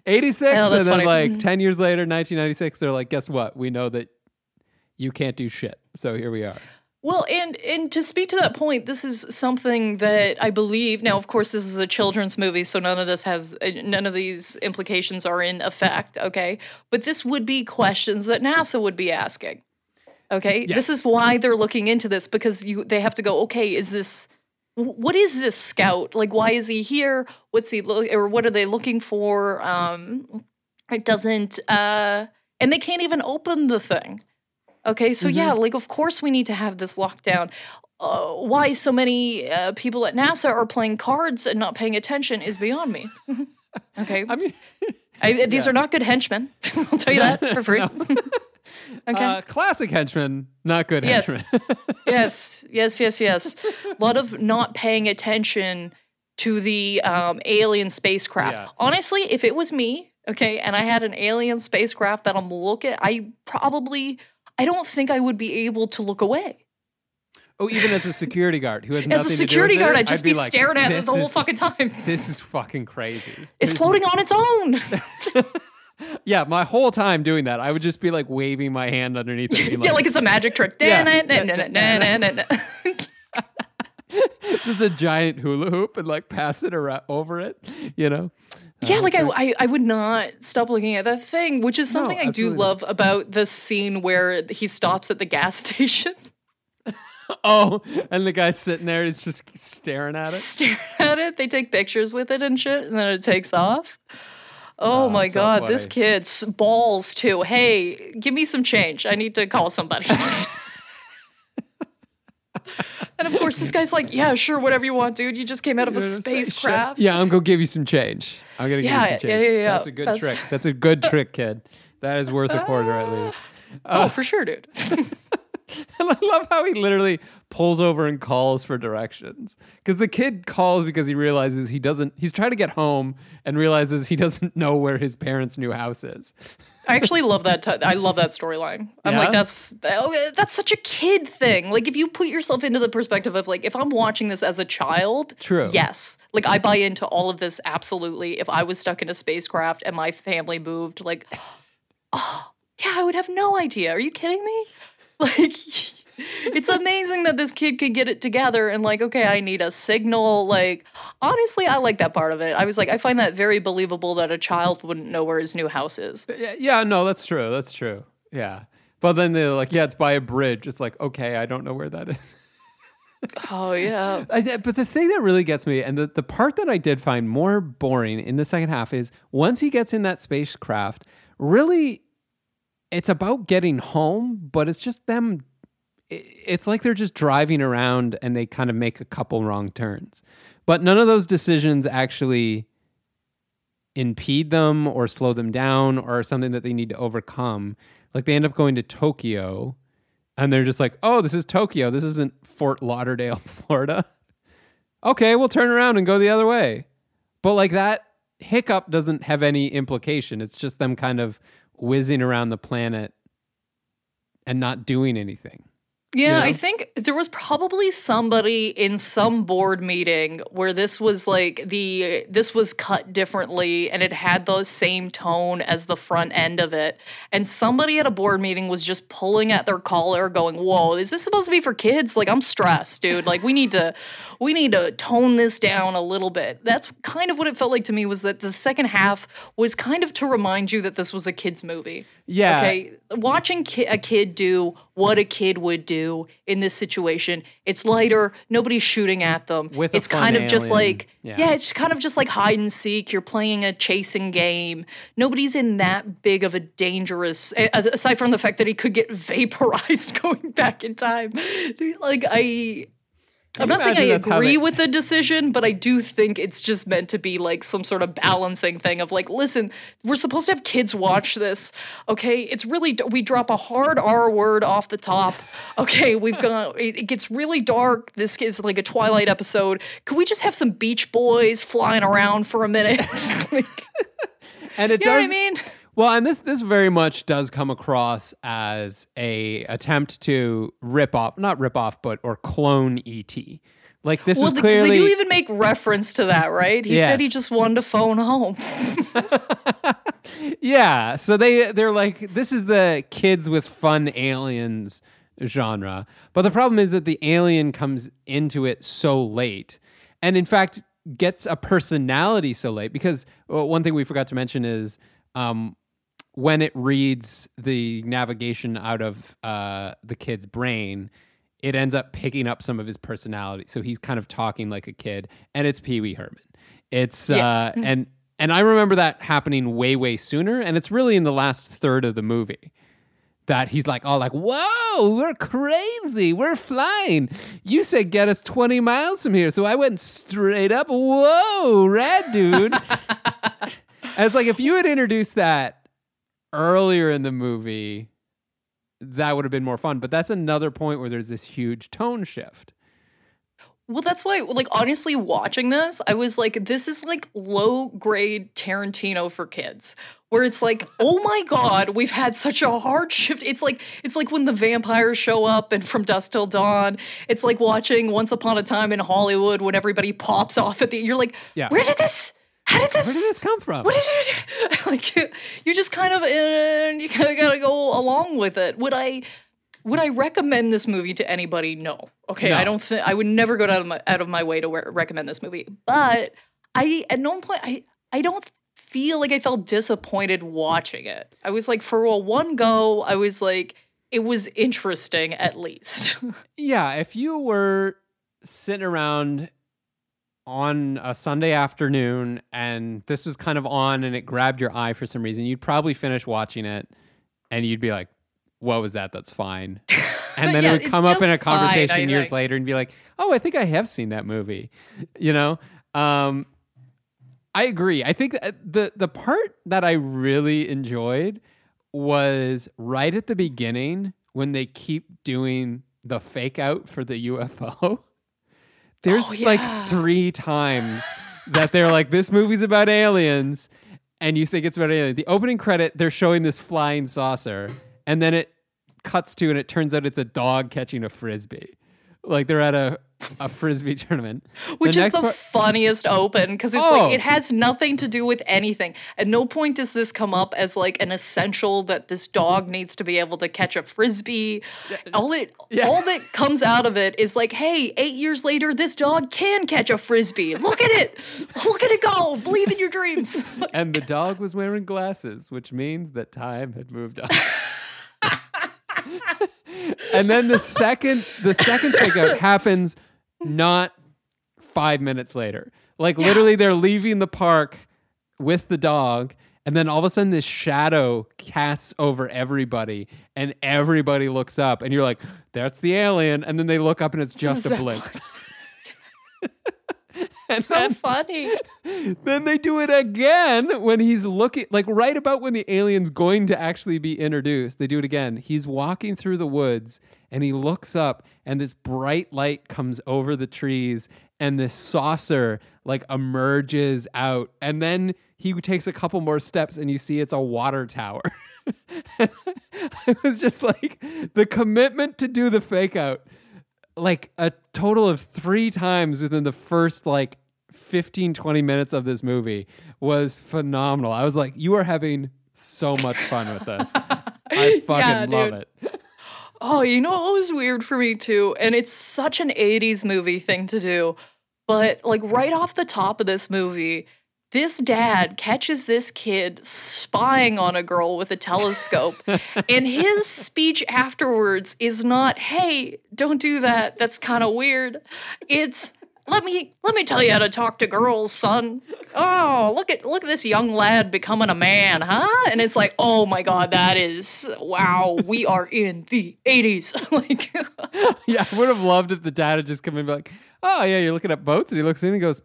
86 Oh, and then funny. like 10 years later 1996 they're like guess what we know that you can't do shit so here we are Well, and and to speak to that point, this is something that I believe. Now, of course, this is a children's movie, so none of this has uh, none of these implications are in effect. Okay, but this would be questions that NASA would be asking. Okay, Yes. this is why they're looking into this because you they have to go. Okay, is this what is this scout like? Why is he here? What's he look or what are they looking for? Um, it doesn't, uh, and they can't even open the thing. Okay, so yeah, like of course we need to have this lockdown. Uh, why so many uh, people at NASA are playing cards and not paying attention is beyond me. okay, i mean I, these are not good henchmen. I'll tell you that for free. okay. uh, classic henchmen, not good Yes. yes, yes, yes, yes. A lot of not paying attention to the um, alien spacecraft. Yeah. Honestly, if it was me, okay, and I had an alien spacecraft that I'm looking, at, I probably, I don't think I would be able to look away. oh even as a security guard who has As nothing a security to do with guard, it, I'd just be, like, staring at the whole is- fucking time. this is fucking crazy It's This- floating on its own. yeah my whole time doing that i would just be like waving my hand underneath it being yeah, like it's a magic trick. Just a giant hula hoop and like pass it around over it you know Yeah, uh-huh. like I, I, I would not stop looking at that thing, which is something I do absolutely not. love about the scene where he stops at the gas station, oh and the guy sitting there is just staring at it stare at it. They take pictures with it and shit, and then it takes mm-hmm. off. Oh, Oh, my so god, this kid's balls too. Hey, give me some change. I need to call somebody. and of course, this guy's like, "Yeah, sure, whatever you want, dude. You just came out of a You're in a spaceship. spacecraft." Yeah, I'm gonna give you some change. I'm gonna give you some yeah, change. yeah, yeah. That's a good That's- trick. That's a good trick, kid. That is worth a quarter at ah. least. Oh, uh, for sure, dude. And I love how he literally pulls over and calls for directions. Because the kid calls because he realizes he doesn't, he's trying to get home and realizes he doesn't know where his parents' new house is. I actually love that. T- I love that storyline. I'm Yeah? like, that's oh, that's such a kid thing. Like, if you put yourself into the perspective of like, if I'm watching this as a child, True. yes, like I buy into all of this absolutely. If I was stuck in a spacecraft and my family moved, like, oh yeah, I would have no idea. Are you kidding me? Like, it's amazing that this kid could get it together and like, okay, I need a signal. Like, honestly, I like that part of it. I was like, I find that very believable that a child wouldn't know where his new house is. Uh, yeah, yeah, no, that's true. That's true. Yeah. But then they're like, yeah, it's by a bridge. It's like, okay, I don't know where that is. Oh yeah. I, but the thing that really gets me, and the, the part that I did find more boring in the second half is once he gets in that spacecraft, really, it's about getting home, but it's just them. It's like they're just driving around and they kind of make a couple wrong turns. But none of those decisions actually impede them or slow them down or something that they need to overcome. Like they end up going to Tokyo and they're just like, oh, this is Tokyo. This isn't Fort Lauderdale, Florida. Okay, we'll turn around and go the other way. But like that hiccup doesn't have any implication. It's just them kind of whizzing around the planet and not doing anything. Yeah, know? I think there was probably somebody in some board meeting where this was like the this was cut differently and it had the same tone as the front end of it. And somebody at a board meeting was just pulling at their collar going, "Whoa, is this supposed to be for kids? Like I'm stressed, dude. Like we need to we need to tone this down a little bit." That's kind of what it felt like to me was that the second half was kind of to remind you that this was a kids movie. Yeah. Okay, watching ki- a kid do what a kid would do in this situation, it's lighter. Nobody's shooting at them. With a it's kind of just like Yeah. yeah. it's kind of just like hide and seek. You're playing a chasing game. Nobody's in that big of a dangerous. Aside from the fact that he could get vaporized going back in time, like I. I'm not saying I imagine that's how agree they- with the decision, but I do think it's just meant to be like some sort of balancing thing of like, listen, we're supposed to have kids watch this. Okay, it's really we drop a hard R word off the top. Okay, we've got it, it gets really dark. This is like a Twilight episode. Could we just have some Beach Boys flying around for a minute? like, And it you know does what I mean? Well, and this this very much does come across as a attempt to rip off, not rip off, but or clone ET. Like this Well, was clearly they do even make reference to that, right? He said he just wanted to phone home. yeah. So they they're like this is the kids with fun aliens genre, but the problem is that the alien comes into it so late, and in fact gets a personality so late because well, one thing we forgot to mention is um, when it reads the navigation out of uh, the kid's brain. It ends up picking up some of his personality, so he's kind of talking like a kid, and it's Pee Wee Herman. It's Yes. uh, and and I remember that happening way way sooner, and it's really in the last third of the movie that he's like all like, "Whoa, we're crazy, we're flying." You said get us twenty miles from here, so I went straight up. Whoa, rad dude! and it's like if you had introduced that earlier in the movie, that would have been more fun. But that's another point where there's this huge tone shift. Well, that's why, like, honestly, watching this, I was like, this is like low grade Tarantino for kids, where it's like, oh my god, we've had such a hard shift. It's like, it's like when the vampires show up and from dusk till dawn. It's like watching Once Upon a Time in Hollywood when everybody pops off at the. You're like, Yeah. where did this? How did this? Where did this come from? What did you do? like you just kind of and you kind of gotta go along with it. Would I would I recommend this movie to anybody? No. Okay, No. I don't think I would never go out of my out of my way to re- recommend this movie. But I at no point I I don't feel like I felt disappointed watching it. I was like for a one go, I was like it was interesting at least. Yeah, if you were sitting around on a Sunday afternoon and this was kind of on and it grabbed your eye for some reason, you'd probably finish watching it and you'd be like, what was that? That's fine. And then Yeah, it would come up in a just fine, conversation years think. later and be like, oh, I think I have seen that movie. You know? Um, I agree. I think the the part that I really enjoyed was right at the beginning when they keep doing the fake out for the UFO. There's Oh, like three times that they're like, this movie's about aliens, and you think it's about aliens. The opening credit, they're showing this flying saucer, and then it cuts to, and it turns out it's a dog catching a frisbee. Like they're at a, a frisbee tournament. Which is the part- funniest open because it's Oh. like it oh! has nothing to do with anything. At no point does this come up as like an essential that this dog needs to be able to catch a frisbee. All it Yeah. all that comes out of it is like, hey, eight years later, this dog can catch a frisbee. Look at it. Look at it go. Believe in your dreams. and the dog was wearing glasses, which means that time had moved on. and then the second the second takeout happens not five minutes later. Like literally they're leaving the park with the dog, and then all of a sudden this shadow casts over everybody, and everybody looks up, and you're like, that's the alien. And then they look up and it's just a blink. and so then funny. then they do it again when he's looking like right about when the alien's going to actually be introduced they do it again he's walking through the woods and he looks up and this bright light comes over the trees and this saucer like emerges out. And then he takes a couple more steps and you see it's a water tower. It was just like the commitment to do the fake out like a total of three times within the first like 15 20 minutes of this movie was phenomenal. I was like you are having so much fun with this. I fucking Yeah, love it Oh, you know what was weird for me too? And it's such an 80s movie thing to do. But like right off the top of this movie, this dad catches this kid spying on a girl with a telescope. and his speech afterwards is not, "Hey, don't do that. That's kind of weird." It's let me let me tell you how to talk to girls, son. Oh, look at look at this young lad becoming a man, huh? And it's like, oh my god, that is wow. We are in the eighties. like, yeah i would have loved if the dad had just come in and be like oh yeah you're looking at boats and he looks in and goes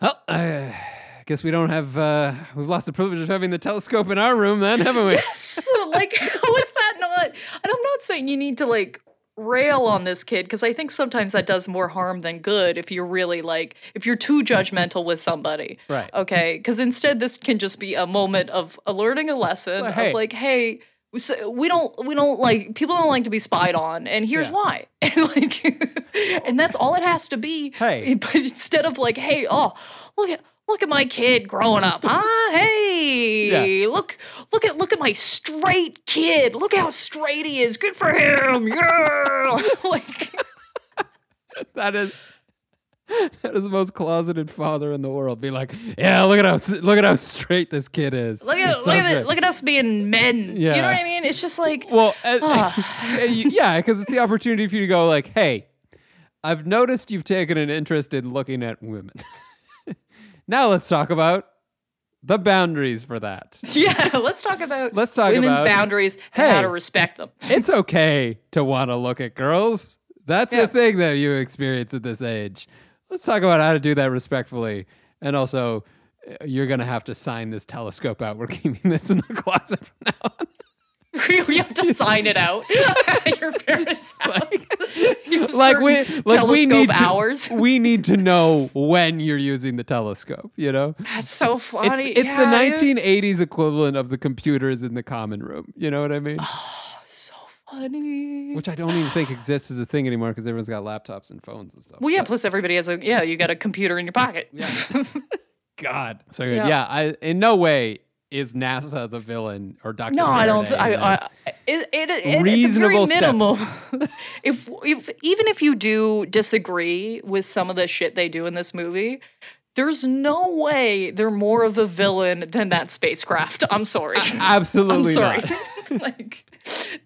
well i guess we don't have uh we've lost the privilege of having the telescope in our room then haven't we yes, like how is that not? And I'm not saying you need to like rail on this kid because I think sometimes that does more harm than good if you're really like if you're too judgmental with somebody. right Okay, because instead this can just be a moment of learning a lesson Well, hey. of like, hey, we we don't we don't like people don't like to be spied on, and here's Yeah. why, and like, and that's all it has to be. Hey. but instead of like, hey, oh, look at. Look at my kid growing up, huh? Hey, look, look at look at my straight kid. Look how straight he is. Good for him. Yeah. like, that is that is the most closeted father in the world. Be like, yeah, look at how look at how straight this kid is. look at So look at straight." it, look at us being men. Yeah. You know what I mean? It's just like, Well, uh, Ah. yeah, because it's the opportunity for you to go like, hey, I've noticed you've taken an interest in looking at women. Now let's talk about the boundaries for that. Yeah, let's talk about Let's talk women's about- boundaries and Hey. how to respect them. It's okay to want to look at girls. That's Yeah. a thing that you experience at this age. Let's talk about how to do that respectfully. And also, uh, you're going to have to sign this telescope out. We're keeping this in the closet from now on. You have to sign it out at your parents' house. Have like we like we need to, we need to know when you're using the telescope you know That's so funny. it's Yeah, the dude. 1980s equivalent of the computers in the common room you know what i mean Oh, So funny. which i don't even think exists as a thing anymore because everyone's got laptops and phones and stuff well, yeah. Plus, everybody has a yeah. You got a computer in your pocket. Yeah. god so good Yeah. yeah. i in no way is nasa the villain or dr No, I don't. Faraday I, in this. I, it, it, it, Reasonable at the very steps. minimum, if if even if you do disagree with some of the shit they do in this movie, there's no way they're more of a villain than that spacecraft. I'm sorry. I'm absolutely sorry. like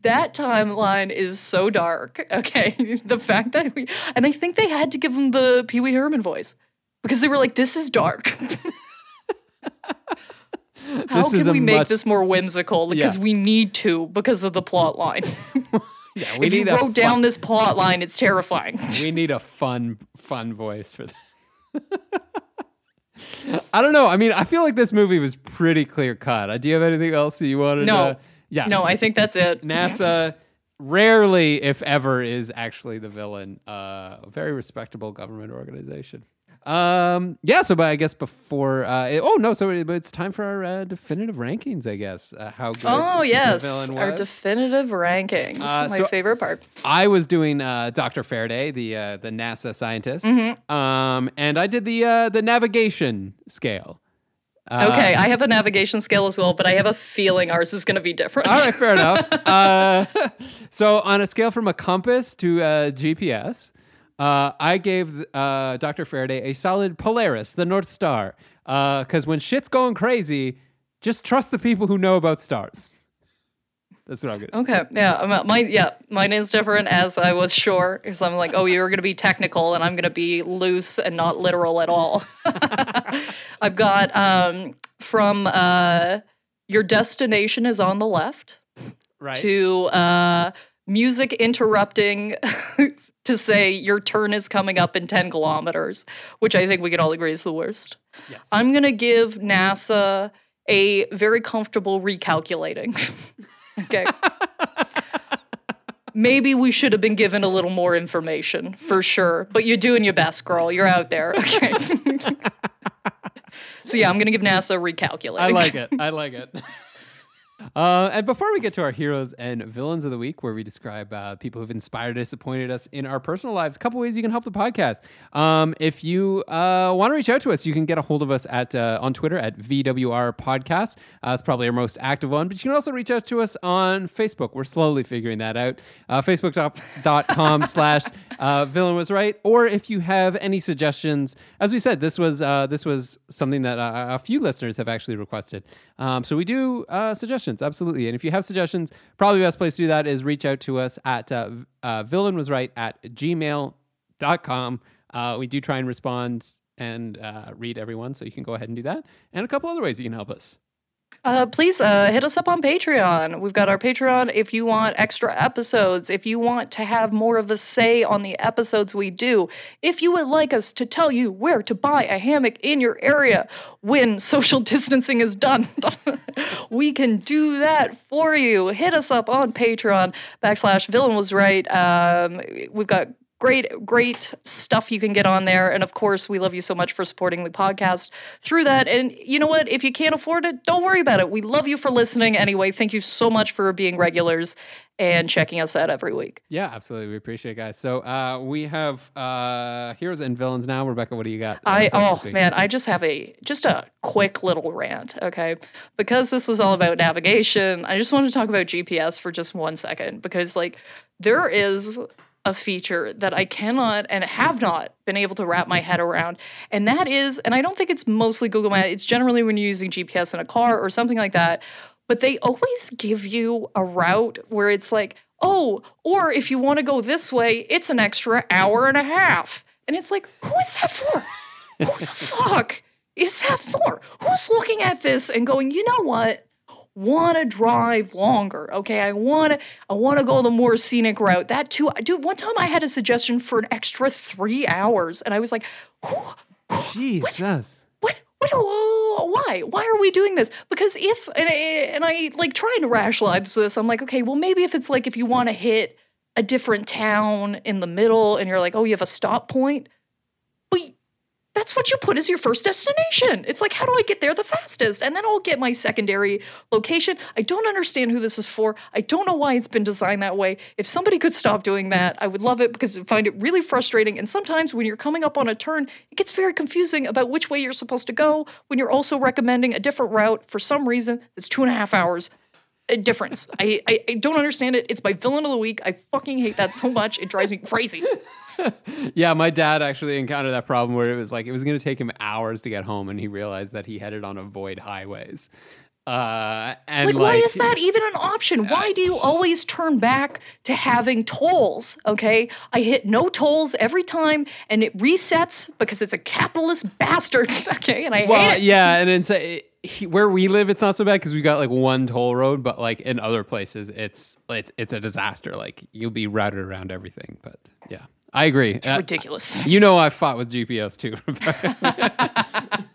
that timeline is so dark. Okay, the fact that we and I think they had to give him the Pee Wee Herman voice because they were like, "This is dark." How This can we make much- this more whimsical? Because Yeah. we need to because of the plot line. yeah we if you need a wrote down this plot line, it's terrifying. we need a fun fun voice for that I don't know. I mean, I feel like this movie was pretty clear cut. Uh, Do you have anything else that you wanted No. to? Yeah. no, I think that's it. NASA rarely, if ever, is actually the villain. Uh, a very respectable government organization. Um, yeah. So, but I guess before, uh, it- oh no, so it, but it's time for our uh, definitive rankings. I guess uh, how good. Oh yes, our definitive rankings. Uh, My so- favorite part. I was doing uh, Dr. Faraday, the uh, the NASA scientist, Mm-hmm. um, and I did the uh, the navigation scale. Uh, Okay, I have a navigation scale as well, but I have a feeling ours is going to be different. All right, fair enough. Uh, so on a scale from a compass to a GPS, uh, I gave uh, Dr. Faraday a solid Polaris, the North Star, because when shit's going crazy, just trust the people who know about stars. That's what I'm gonna say. Okay, yeah, my yeah, mine is different as I was sure because I'm like, oh, you're gonna be technical and I'm gonna be loose and not literal at all. I've got um, from uh, your destination is on the left Right. to uh, music interrupting to say your turn is coming up in 10 kilometers, which I think we can all agree is the worst. yes. I'm going to give NASA a very comfortable recalculating. okay. Maybe we should have been given a little more information for sure, but you're doing your best, girl. You're out there. Okay. so, yeah, I'm going to give NASA a recalculating. I like it. I like it. Uh, and before we get to our heroes and villains of the week, where we describe uh, people who've inspired, and disappointed us in our personal lives, a couple ways you can help the podcast. Um, if you uh, want to reach out to us, you can get a hold of us at uh, on Twitter at VWR Podcast. Uh, it's probably our most active one, but you can also reach out to us on Facebook. We're slowly figuring that out. Uh, Facebook.com slash uh, villain was right. Or if you have any suggestions, as we said, this was uh, this was something that uh, a few listeners have actually requested. Um, so we do uh, suggestions, absolutely. And if you have suggestions, probably the best place to do that is reach out to us at uh, uh, villain was right at gmail.com. Uh, we do try and respond and uh, read everyone, so you can go ahead and do that. And a couple other ways you can help us. Uh, please uh, hit us up on Patreon. We've got our Patreon if you want extra episodes, if you want to have more of a say on the episodes we do, if you would like us to tell you where to buy a hammock in your area when social distancing is done, we can do that for you. Hit us up on Patreon backslash villain was right. Um, we've got great great stuff you can get on there and of course we love you so much for supporting the podcast through that and you know what if you can't afford it don't worry about it we love you for listening anyway thank you so much for being regulars and checking us out every week Yeah, absolutely. We appreciate it, guys. So uh, we have uh, heroes and villains now. Rebecca, what do you got? uh, I oh man, I just have a just a quick little rant, okay? Because this was all about navigation, I just want to talk about GPS for just one second because like there is a feature that I cannot and have not been able to wrap my head around. And that is, and I don't think it's mostly Google Maps, it's generally when you're using GPS in a car or something like that, but they always give you a route where it's like, oh, or if you want to go this way, it's an extra hour and a half. And it's like, who is that for? who the fuck is that for? Who's looking at this and going, you know what? Want to drive longer? Okay, I want to. I want to go the more scenic route. That too, dude. One time I had a suggestion for an extra three hours, and I was like? Jesus. What? What? oh, Why? Why are we doing this? Because if and I, and I like trying to rationalize this, I'm like, okay, well maybe if it's like if you want to hit a different town in the middle, and you're like, oh, you have a stop point, that's what you put as your first destination. It's like, how do I get there the fastest? And then I'll get my secondary location. I don't understand who this is for. I don't know why it's been designed that way. If somebody could stop doing that, I would love it because I find it really frustrating. And sometimes when you're coming up on a turn, it gets very confusing about which way you're supposed to go when you're also recommending a different route for some reason that's two and a half hours difference. I, I, I don't understand it. It's my villain of the week. I fucking hate that so much. It drives me crazy. Yeah, my dad actually encountered that problem where it was like it was going to take him hours to get home, and he realized that he headed on avoid highways. Uh, and Like, like, why is that even an option? Why do you always turn back to having tolls? Okay, I hit no tolls every time, and it resets because it's a capitalist bastard. Okay, and I Well, hate it. yeah, and it's uh, he, where we live, it's not so bad because we got like one toll road, but like in other places, it's it's it's a disaster. Like you'll be routed around everything. But yeah, I agree. Uh, Ridiculous. you know, I fought with GPS too.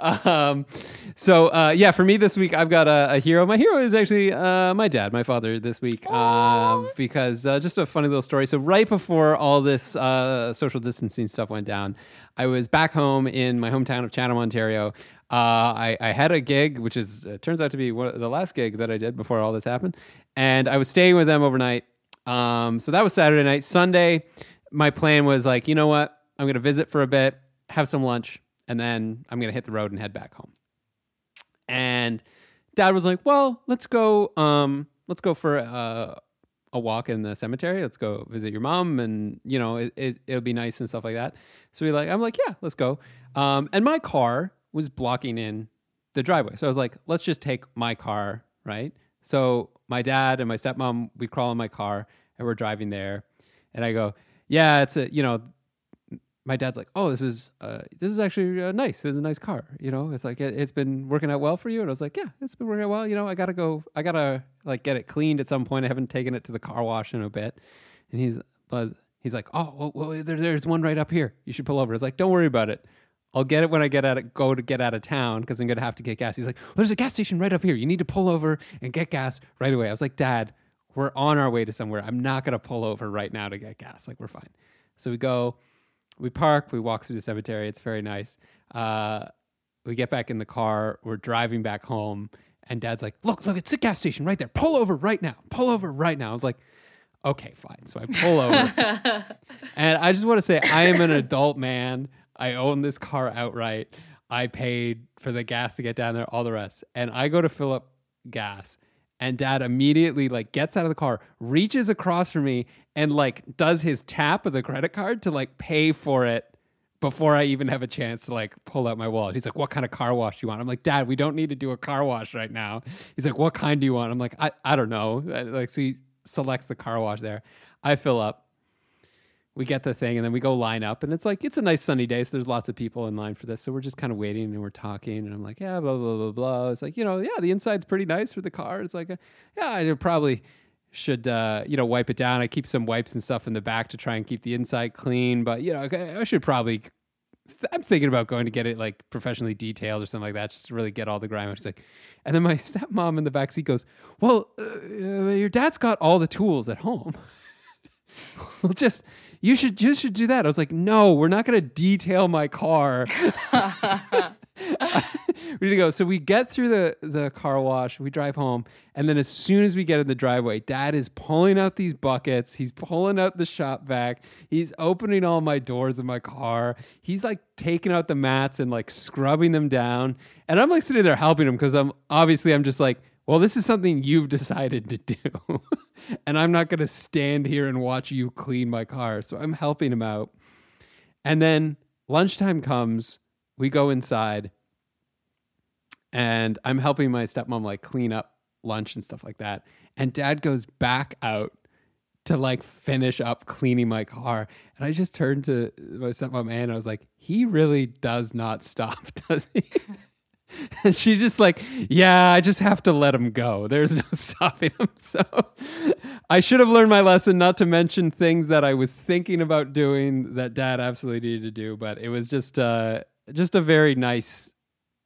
Um, so uh, yeah, for me this week, I've got a, a hero. My hero is actually uh, my dad, my father, this week, uh, because uh, just a funny little story. So right before all this uh, social distancing stuff went down, I was back home in my hometown of Chatham, Ontario. Uh, I, I, had a gig, which is turns out to be one, the last gig that I did before all this happened, and I was staying with them overnight. Um, so that was Saturday night. Sunday, my plan was like, you know what, I'm going to visit for a bit, have some lunch, and then I'm going to hit the road and head back home. And dad was like, "Well, let's go um let's go for uh, a walk in the cemetery. Let's go visit your mom and, you know, it, it will be nice and stuff like that." So we like I'm like, "Yeah, let's go." Um and my car was blocking in the driveway. So I was like, "Let's just take my car, right?" So my dad and my stepmom, we crawl in my car and we're driving there. And I go, "Yeah, it's a, you know, my dad's like, "Oh, this is uh, this is actually uh, nice. This is a nice car. You know, it's like it, has been working out well for you." And I was like, "Yeah, it's been working out well. You know, I gotta go. I gotta like get it cleaned at some point. I haven't taken it to the car wash in a bit." And he's. He's like, "Oh, well, well there, there's one right up here. You should pull over." It's like, "Don't worry about it. I'll get it when I get out of, go to get out of town because I'm gonna have to get gas." He's like, well, "There's a gas station right up here. You need to pull over and get gas right away." I was like, "Dad, we're on our way to somewhere. I'm not gonna pull over right now to get gas. Like, we're fine." So we go we park, we walk through the cemetery. It's very nice. Uh, we get back in the car. We're driving back home, and Dad's like, "Look, look, it's the gas station right there. Pull over right now. Pull over right now." I was like, "Okay, fine." So I pull over, and I just want to say I am an adult man. I own this car outright. I paid for the gas to get down there, all the rest, and I go to fill up gas and dad immediately like gets out of the car reaches across from me and like does his tap of the credit card to like pay for it before I even have a chance to like pull out my wallet. He's like, "What kind of car wash do you want?" I'm like, "Dad, we don't need to do a car wash right now." He's like, "What kind do you want?" I'm like, "I I don't know." Uh, like, so he selects the car wash there. I fill up we get the thing and then we go line up and it's like it's a nice sunny day so there's lots of people in line for this. So we're just kind of waiting and we're talking and i'm like yeah blah blah blah blah. It's like you know yeah the inside's pretty nice for the car. It's like yeah i probably should uh, you know wipe it down. I keep some wipes and stuff in the back to try and keep the inside clean but you know i should probably i'm thinking about going to get it like professionally detailed or something like that just to really get all the grime it's like and then my stepmom in the back seat goes well uh, uh your dad's got all the tools at home well just you should you should do that. I was like, no, we're not going to detail my car. we need to go. So we get through the the car wash. We drive home, and then as soon as we get in the driveway, Dad is pulling out these buckets. He's pulling out the shop vac. He's opening all my doors in my car. He's like taking out the mats and like scrubbing them down. And I'm like sitting there helping him because I'm obviously I'm just like, well, this is something you've decided to do. and I'm not going to stand here and watch you clean my car. So I'm helping him out. And then lunchtime comes, we go inside, and I'm helping my stepmom like clean up lunch and stuff like that. And dad goes back out to like finish up cleaning my car. And I just turned to my stepmom and I was like, he really does not stop, does he? And she's just like, yeah, I just have to let him go. There's no stopping him. So I should have learned my lesson not to mention things that I was thinking about doing that dad absolutely needed to do. But it was just uh, just a very nice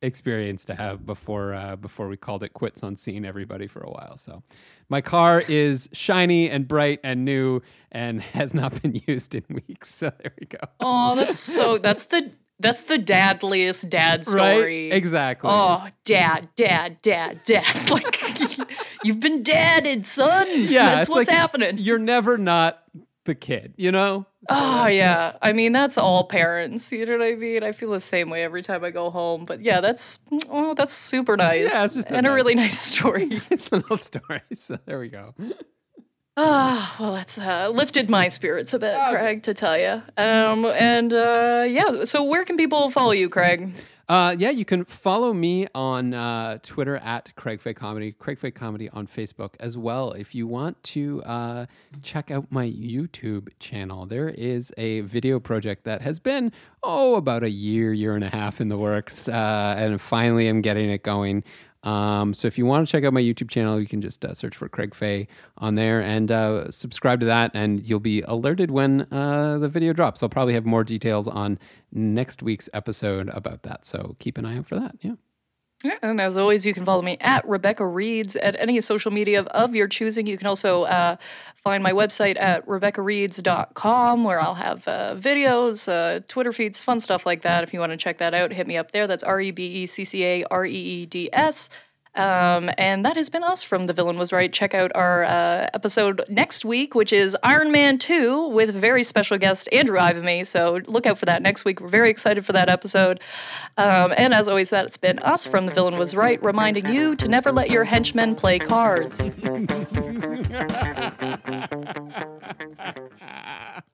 experience to have before uh, before we called it quits on seeing everybody for a while. So my car is shiny and bright and new and has not been used in weeks. So there we go. Oh, that's so that's the that's the dadliest dad story. Right? Exactly. Oh, dad, dad, dad, dad. Like you've been dadded, son. Yeah, that's what's like happening. You're never not the kid, you know? Oh yeah. I mean, that's all parents. You know what I mean? I feel the same way every time I go home. But yeah, that's oh, that's super nice. Yeah, it's just a and nice, a really nice story. nice little story. So there we go. Ah, oh, well, that's uh, lifted my spirits a bit, oh. Craig, to tell you. Um, and uh, yeah, so where can people follow you, Craig? Uh, yeah, you can follow me on uh, Twitter at Craig Fake Comedy, Craig Fake Comedy on Facebook as well. If you want to uh, check out my YouTube channel, there is a video project that has been oh about a year, year and a half in the works, uh, and finally I'm getting it going. Um, so if you want to check out my YouTube channel, you can just uh, search for Craig Fay on there and uh, subscribe to that, and you'll be alerted when uh, the video drops. I'll probably have more details on next week's episode about that. So keep an eye out for that. Yeah. And as always, you can follow me at Rebecca Reeds at any social media of, of your choosing. You can also uh, find my website at RebeccaReeds.com where I'll have uh, videos, uh, Twitter feeds, fun stuff like that. If you want to check that out, hit me up there. That's R E B E C C A R E E D S. Um, and that has been us from The Villain Was Right. Check out our uh, episode next week, which is Iron Man 2 with very special guest Andrew Ivimey. So look out for that next week. We're very excited for that episode. Um, and as always, that's been us from The Villain Was Right, reminding you to never let your henchmen play cards.